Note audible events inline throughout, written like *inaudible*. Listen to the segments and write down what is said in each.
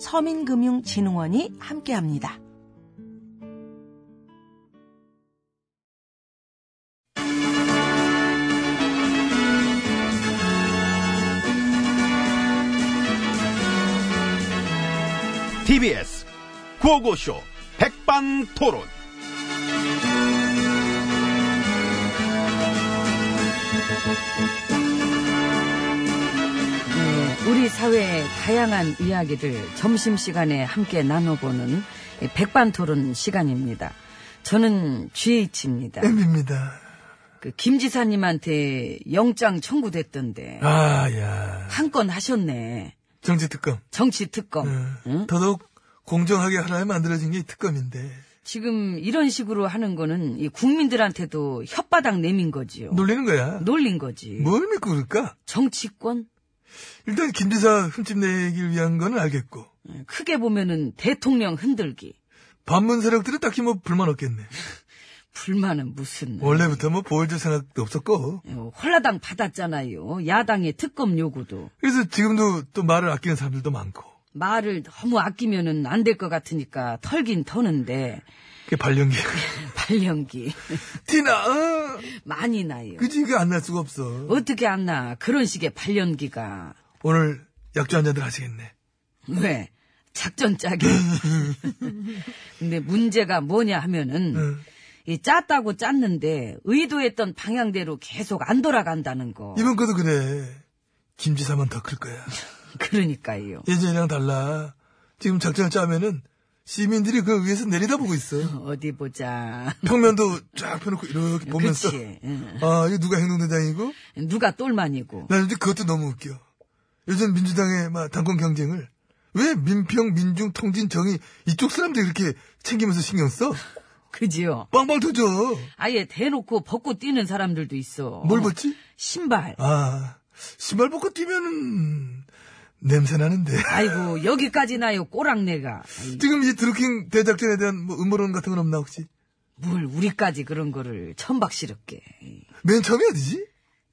서민금융진흥원이 함께합니다. TBS 구호고쇼 백반토론. 네, 우리 사회의 다양한 이야기들 점심시간에 함께 나눠보는 백반토론 시간입니다. 저는 GH입니다. M입니다. 그 김 지사님한테 영장 청구됐던데 아, 야. 한 건 하셨네. 정치특검. 정치 특검. 응. 응? 더더욱 공정하게 하나에 만들어진 게이 특검인데. 지금 이런 식으로 하는 거는 이 국민들한테도 혓바닥 내민 거지요. 놀리는 거야. 놀린 거지. 뭘 믿고 그럴까? 정치권 일단 김지사 흠집 내기를 위한 건 알겠고. 크게 보면은 대통령 흔들기. 반문 세력들은 딱히 뭐 불만 없겠네. *laughs* 불만은 무슨 원래부터 뭐 보여줄 생각도 없었고. 어, 홀라당 받았잖아요. 야당의 특검 요구도. 그래서 지금도 또 말을 아끼는 사람들도 많고. 말을 너무 아끼면은 안 될 것 같으니까 털긴 터는데 그게 발령기. *laughs* 발연기 티나, 어? 많이 나요. 그지, 그게 안 날 수가 없어. 어떻게 안 나? 그런 식의 발연기가 오늘 약주 한 잔들 하시겠네. 왜? 작전 짜기. *laughs* 근데 문제가 뭐냐 하면은 응. 이 짰다고 짰는데 의도했던 방향대로 계속 안 돌아간다는 거. 이번 것도 그래. 김지사만 더 클 거야. *laughs* 그러니까요. 예전이랑 달라. 지금 작전을 짜면은 시민들이 그 위에서 내려다보고 있어. *laughs* 어디 보자. 평면도 쫙 펴놓고 이렇게 보면서. 그치. 응. 아, 이거 누가 행동대장이고? 누가 똘만이고. 나 근데 그것도 너무 웃겨. 요즘 민주당의 막 당권 경쟁을 왜 민평, 민중, 통진, 정의 이쪽 사람들이 이렇게 챙기면서 신경 써? *laughs* 그지요? 빵빵 터져. 아예 대놓고 벗고 뛰는 사람들도 있어. 뭘 벗지? 신발. 아, 신발 벗고 뛰면은 냄새 나는데. 아이고 여기까지 나요 꼬랑내가. 아이, 지금 이 드루킹 대작전에 대한 뭐 음모론 같은 건 없나 혹시? 뭘 우리까지 그런 거를 천박스럽게. 맨 처음이 어디지?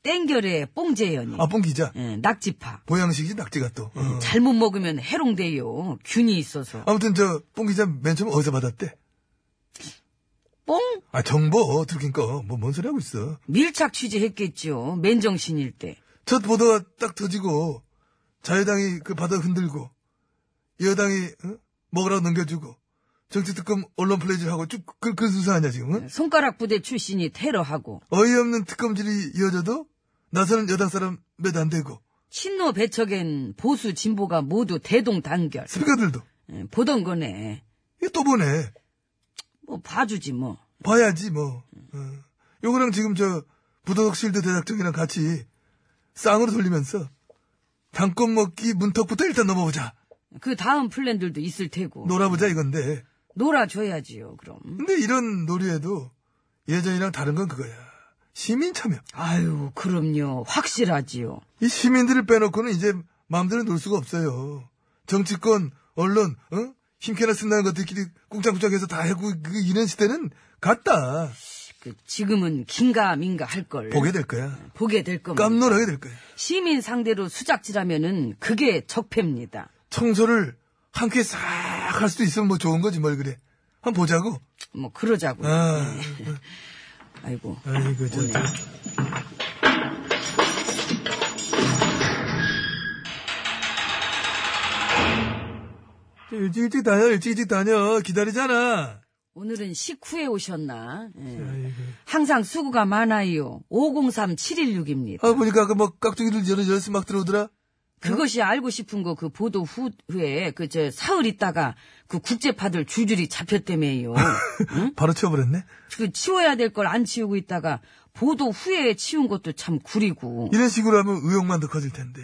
땡결에 뽕재현이. 아, 뽕 기자. 예, 낙지파. 보양식이지 낙지가 또. 어. 잘못 먹으면 해롱돼요. 균이 있어서. 아무튼 저 뽕 기자 맨 처음 어디서 받았대? 뽕? 아 정보 드루킹 거. 뭐 뭔 소리 하고 있어. 밀착 취재했겠죠. 맨정신일 때. 첫 보도가 딱 터지고 자유당이 그 바닥 흔들고 여당이 어? 먹으라고 넘겨주고 정치특검 언론 플레이즈하고 쭉 그, 그 순서 아니야 지금 은 손가락 부대 출신이 테러하고. 어이없는 특검질이 이어져도 나서는 여당 사람 몇 안 되고 친노 배척엔 보수 진보가 모두 대동 단결. 스피커들도. 예, 보던 거네. 이거 또 보네. 뭐 봐주지 뭐. 봐야지, 뭐. 어. 요거랑 지금 저, 부도덕 실드 대작전이랑 같이 쌍으로 돌리면서 당권 먹기 문턱부터 일단 넘어보자. 그 다음 플랜들도 있을 테고. 놀아보자 이건데. 놀아줘야지요, 그럼. 근데 이런 놀이에도 예전이랑 다른 건 그거야. 시민 참여. 아유, 그럼요. 확실하지요. 이 시민들을 빼놓고는 이제 마음대로 놀 수가 없어요. 정치권, 언론, 어? 힘캐나 쓴다는 것들끼리 꿍짝꿍짝해서 다 하고 그 이런 시대는 갔다. 그 지금은 긴가민가 할 걸. 보게 될 거야. 보게 될 겁니다. 깜놀하게 될 거야. 시민 상대로 수작질하면은 그게 적폐입니다. 청소를 한 큐에 싹 할 수도 있으면 뭐 좋은 거지 뭘 그래. 한 번 보자고. 뭐 그러자고요. 아, *laughs* 아이고. 아이고 저, 저. 저 일찍 일찍 다녀 일찍 일찍 다녀 기다리잖아. 오늘은 식후에 오셨나? 예. 항상 수고가 많아요. 503716입니다. 아 보니까 아까 뭐 깍두기를 열어 열스 막 들어오더라. 그것이 알고 싶은 거 그 보도 후에 그 저 사흘 있다가 그 국제파들 줄줄이 잡혔다며요. *laughs* 바로 치워버렸네. 그 치워야 될 걸 안 치우고 있다가 보도 후에 치운 것도 참 구리고. 이런 식으로 하면 의욕만 더 커질 텐데.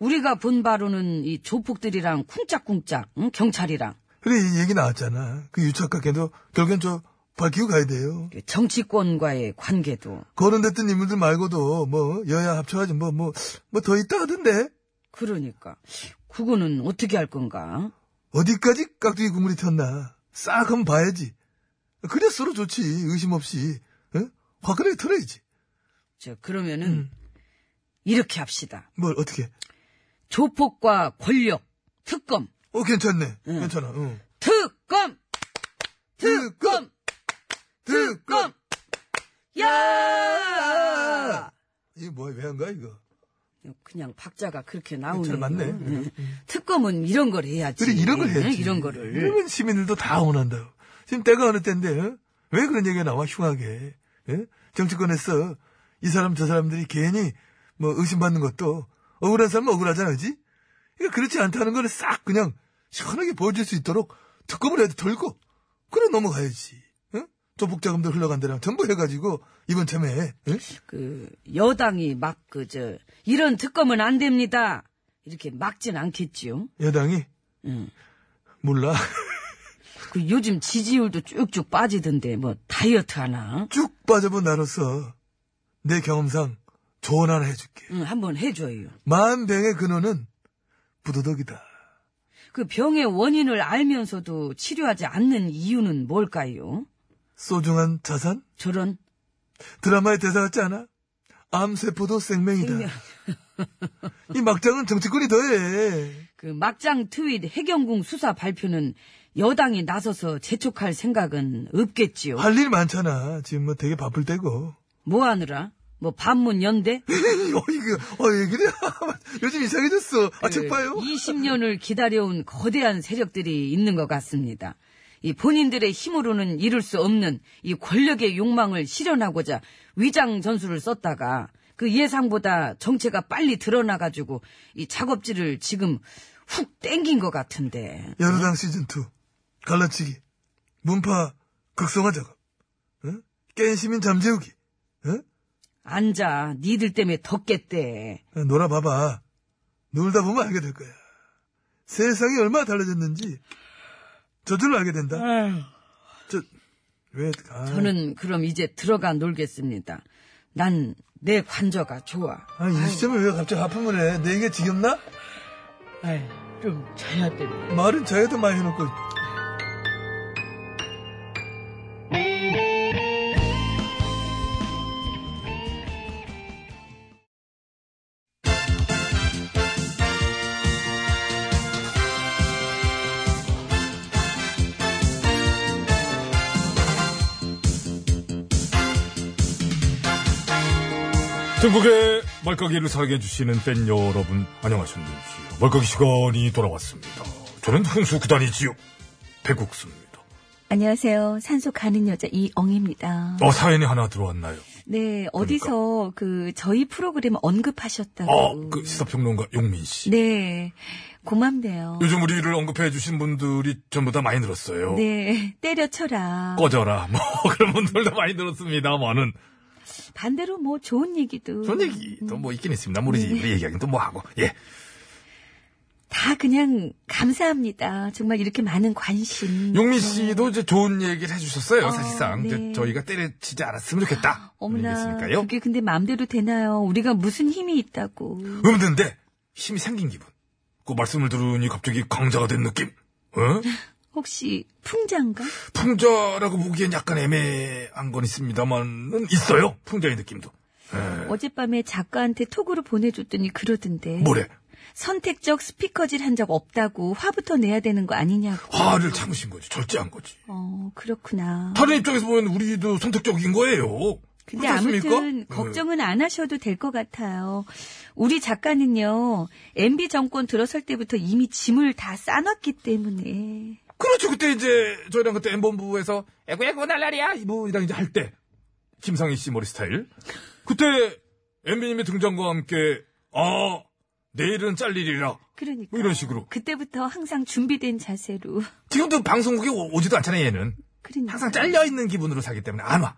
우리가 본 바로는 이 조폭들이랑 쿵짝쿵짝 응? 경찰이랑 그래 이 얘기 나왔잖아. 그 유착각해도 결국엔 저 밝히고 가야 돼요. 그 정치권과의 관계도 거론됐던 인물들 말고도 뭐 여야 합쳐가지고 뭐 뭐 뭐 더 있다 하던데. 그러니까 그거는 어떻게 할 건가? 어디까지 깍두기 국물이 튀었나. 싹 한번 봐야지. 그래 서로 좋지. 의심 없이. 어? 화끈하게 털어야지. 저 그러면은 음. 이렇게 합시다. 뭘 어떻게. 조폭과 권력 특검 어 괜찮네. 응. 괜찮아. 응. 특검 특검! 특검 야 이게 뭐야 왜 한 거야 이거. 그냥 박자가 그렇게 나오네. 잘 맞네. 응. 특검은 이런 걸 해야지. 그래 이런 걸 해야지. 응, 이런 거를. 이러면 시민들도 다 원한다. 지금 때가 어느 때인데 어? 왜 그런 얘기가 나와 흉하게. 예? 정치권에서 이 사람 저 사람들이 괜히 뭐 의심받는 것도 억울한 사람은 억울하잖아, 그지? 그러니까 그렇지 않다는 걸 싹 그냥 시원하게 보여줄 수 있도록 특검을 해도 털고 그래 넘어가야지. 어? 조폭 자금도 흘러간 데랑 전부 해가지고 이번 참에 예? 그 여당이 막 그 저 이런 특검은 안 됩니다. 이렇게 막진 않겠지요. 여당이 응. 몰라 그 요즘 지지율도 쭉쭉 빠지던데 뭐 다이어트 하나? 쭉 빠져본 나로서 내 경험상 조언 하나 해줄게. 응, 한번 해줘요. 만병의 근원은 부도덕이다. 그 병의 원인을 알면서도 치료하지 않는 이유는 뭘까요? 소중한 자산? 저런 드라마의 대사 같지 않아? 암세포도 생명이다. 생명. *laughs* 이 막장은 정치권이 더해. 그 막장 트윗 해경궁 수사 발표는 여당이 나서서 재촉할 생각은 없겠지요. 할 일 많잖아. 지금 뭐 되게 바쁠 때고. 뭐 하느라? 뭐 반문 연대? 어, 이거, 어, 왜 그래? 요즘 이상해졌어. 아, 책 봐요. 20년을 기다려온 거대한 세력들이 있는 것 같습니다. 이 본인들의 힘으로는 이룰 수 없는 이 권력의 욕망을 실현하고자 위장 전술을 썼다가 그 예상보다 정체가 빨리 드러나가지고 이 작업지를 지금 훅 땡긴 것 같은데. 여러당 시즌2. 갈라치기. 문파 극성화 작업. 응? 깬 시민 잠재우기. 응? 앉아. 니들 때문에 덥겠대. 놀아봐봐. 놀다 보면 알게 될 거야. 세상이 얼마나 달라졌는지 저절로 알게 된다. 저, 왜, 아, 저는 그럼 이제 들어가 놀겠습니다. 난 내 관저가 좋아. 아, 이 시점에 왜 갑자기 하품을 해? 내 얘기가 지겹나? 아이, 좀 자야 되네. 말은 자해도 많이 해놓고. 전국의 말까기를 사랑해주시는 팬 여러분, 안녕하셨는지요. 말까기 시간이 돌아왔습니다. 저는 한수 구단이지요. 백국수입니다. 안녕하세요. 산소 가는 여자 이엉입니다. 어, 사연이 하나 들어왔나요? 네, 어디서 그 저희 프로그램 언급하셨다고. 어, 그 시사평론가 용민 씨. 네, 고맙네요. 요즘 우리를 언급해 주신 분들이 전부 다 많이 늘었어요. 네, 때려쳐라. 꺼져라. 뭐 *laughs* 그런 분들도 많이 늘었습니다만은 반대로 뭐 좋은 얘기도. 좋은 얘기도 뭐 있긴 있습니다. 모르지. 네. 우리 얘기하긴 또 뭐 하고. 예. 다 그냥 감사합니다. 정말 이렇게 많은 관심. 용민 씨도 이제 좋은 얘기를 해주셨어요. 어, 사실상 네. 저희가 때려치지 않았으면 좋겠다. 어머나, 얘기했으니까요. 그게 근데 마음대로 되나요? 우리가 무슨 힘이 있다고. 없는데 힘이 생긴 기분. 그 말씀을 들으니 갑자기 강자가 된 느낌. 어? *laughs* 혹시 풍자인가? 풍자라고 보기엔 약간 애매한 건 있습니다만은 있어요. 풍자의 느낌도. 어젯밤에 작가한테 톡으로 보내줬더니 그러던데. 뭐래? 선택적 스피커질 한 적 없다고 화부터 내야 되는 거 아니냐고. 화를 참으신 거지. 절제한 거지. 어, 그렇구나. 다른 입장에서 보면 우리도 선택적인 거예요. 근데 그렇지 않습니까? 아무튼 네. 걱정은 안 하셔도 될 것 같아요. 우리 작가는요, MB 정권 들어설 때부터 이미 짐을 다 싸놨기 때문에. 그렇죠. 그때 이제 저희랑 그때 엠본부에서 에고 에고 날라리야 이분이랑 이제 할 때 김상희 씨 머리 스타일. 그때 엠비님의 등장과 함께 아 내일은 잘리리라 그러니까. 뭐 이런 식으로. 그때부터 항상 준비된 자세로. 지금도 방송국에 오- 오지도 않잖아요 얘는. 그러니까. 항상 잘려 있는 기분으로 살기 때문에 안 와.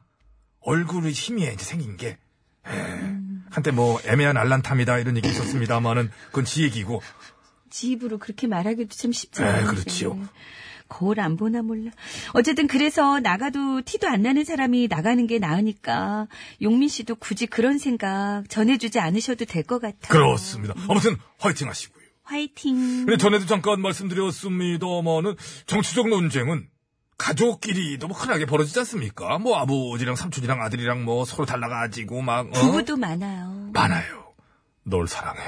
얼굴이 힘이 이제 생긴 게. 에, 한때 뭐 애매한 알란탐이다 이런 얘기 있었습니다만은 그건 지 얘기고 지 입으로 그렇게 말하기도 참 쉽지 에, 않은데. 그렇지요. 거울 안 보나 몰라. 어쨌든 그래서 나가도 티도 안 나는 사람이 나가는 게 나으니까 용민 씨도 굳이 그런 생각 전해주지 않으셔도 될 것 같아요. 그렇습니다. 아무튼 화이팅 하시고요. 화이팅. 근데 전에도 잠깐 말씀드렸습니다만은 정치적 논쟁은 가족끼리도 뭐 흔하게 벌어지지 않습니까? 뭐 아버지랑 삼촌이랑 아들이랑 뭐 서로 달라가지고 막 어? 부부도 많아요. 많아요. 널 사랑해.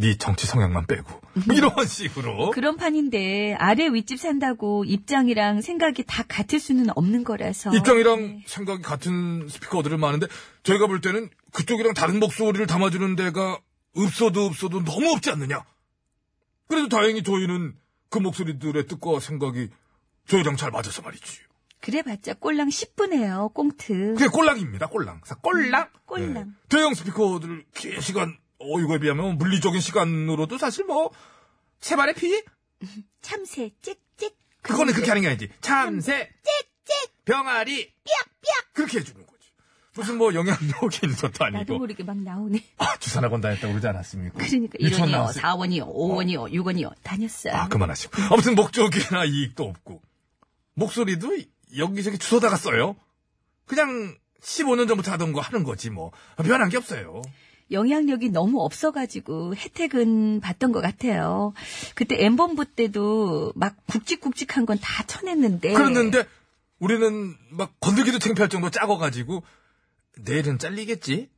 네 정치 성향만 빼고 뭐 이런 식으로 그런 판인데 아래 윗집 산다고 입장이랑 생각이 다 같을 수는 없는 거라서. 입장이랑 네. 생각이 같은 스피커들을 많은데 저희가 볼 때는 그쪽이랑 다른 목소리를 담아주는 데가 없어도 없어도 너무 없지 않느냐. 그래도 다행히 저희는 그 목소리들의 뜻과 생각이 저희랑 잘 맞아서 말이지. 그래봤자 꼴랑 10분이에요. 꽁트. 그게 꼴랑입니다, 꼴랑. 사- 꼴랑? 꼴랑. 네. 대형 스피커들 긴 시간, 어, 이거에 비하면 물리적인 시간으로도 사실 뭐, 세 발의 피? *laughs* 참새 찍찍. 그거는 그렇게 하는 게 아니지. 참새, 찍찍, 병아리, 삐약삐약. 그렇게 해주는 거지. 무슨 뭐 영향력이 있는 것도 나도 아니고. 모르게 막 나오네. 아, 주산학원 다녔다고 그러지 않았습니까? 그러니까 유치원 1원이요, 나왔어요. 4원이요, 5원이요, 6원이요. 다녔어요. 아, 그만하시고. 아무튼 목적이나 이익도 없고. 목소리도 여기저기 주워다가 써요. 그냥 15년 전부터 하던 거 하는 거지 뭐. 변한 게 없어요. 영향력이 너무 없어가지고 혜택은 받던 것 같아요. 그때 엠본부 때도 막 굵직굵직한 건 다 쳐냈는데. 그랬는데 우리는 막 건들기도 창피할 정도 작아가지고 내일은 잘리겠지?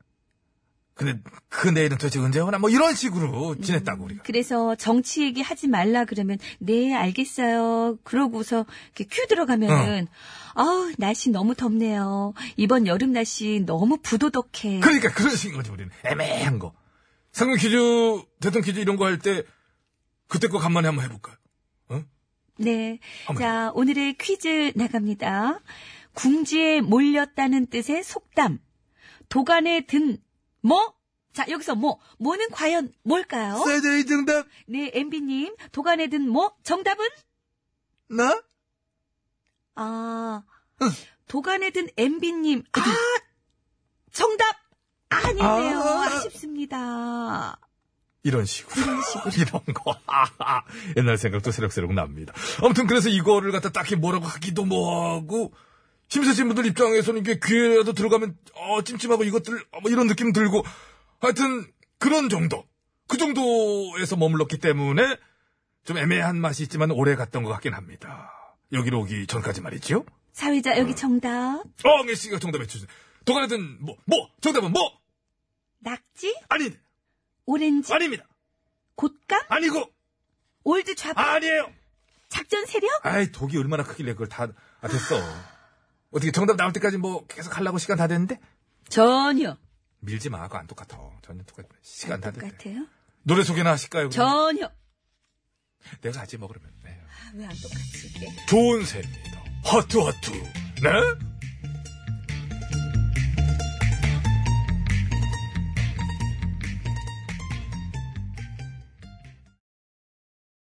근데 그 내일은 도대체 언제 오나? 뭐 이런 식으로 지냈다고 우리가. 그래서 정치 얘기 하지 말라 그러면 네 알겠어요. 그러고서 이렇게 큐 들어가면은 아우 날씨 너무 덥네요. 이번 여름 날씨 너무 부도덕해. 그러니까 그런 식인 거지 우리는. 애매한 거. 상금 퀴즈, 대통령 퀴즈 이런 거 할 때 그때 거 간만에 한번 해볼까요? 어? 네. 자, 오늘의 퀴즈 나갑니다. 궁지에 몰렸다는 뜻의 속담. 도간에 든 뭐? 자, 여기서 뭐? 뭐는 과연 뭘까요? 세제이 정답 네, MB님. 도간에 든 뭐? 정답은? 나? 아, 도간에 든 MB님. 아, 정답! 아니네요. 아. 아, 쉽습니다 이런 식으로. 이런 식으로. *laughs* 이런 거. *laughs* 옛날 생각도 새록새록 납니다. 아무튼 그래서 이거를 갖다 딱히 뭐라고 하기도 뭐하고 심세신 분들 입장에서는 이게 귀에라도 들어가면 어 찜찜하고 이것들 어, 뭐 이런 느낌 들고 하여튼 그런 정도. 그 정도에서 머물렀기 때문에 좀 애매한 맛이 있지만 오래 갔던 것 같긴 합니다. 여기로 오기 전까지 말이지요. 사회자, 여기 정답. 어, 네 씨가 정답 해주세요. 도가니든 뭐, 뭐, 정답은 뭐? 낙지? 아니, 오렌지? 아닙니다. 곶감? 아니고, 올드 좌파? 아니에요. 작전 세력? 아이, 독이 얼마나 크길래 그걸 다, 아, 됐어. 어떻게 정답 나올 때까지 뭐 계속 하려고 시간 다 됐는데? 전혀. 밀지 마. 그거 안 똑같아. 전혀 똑같아. 시간 다 됐대. 똑같아요? 노래 소개나 하실까요? 그럼? 전혀. 내가 하지 뭐 그러면. 네. 왜안 똑같지? 좋은 새입니다. 하트. 네?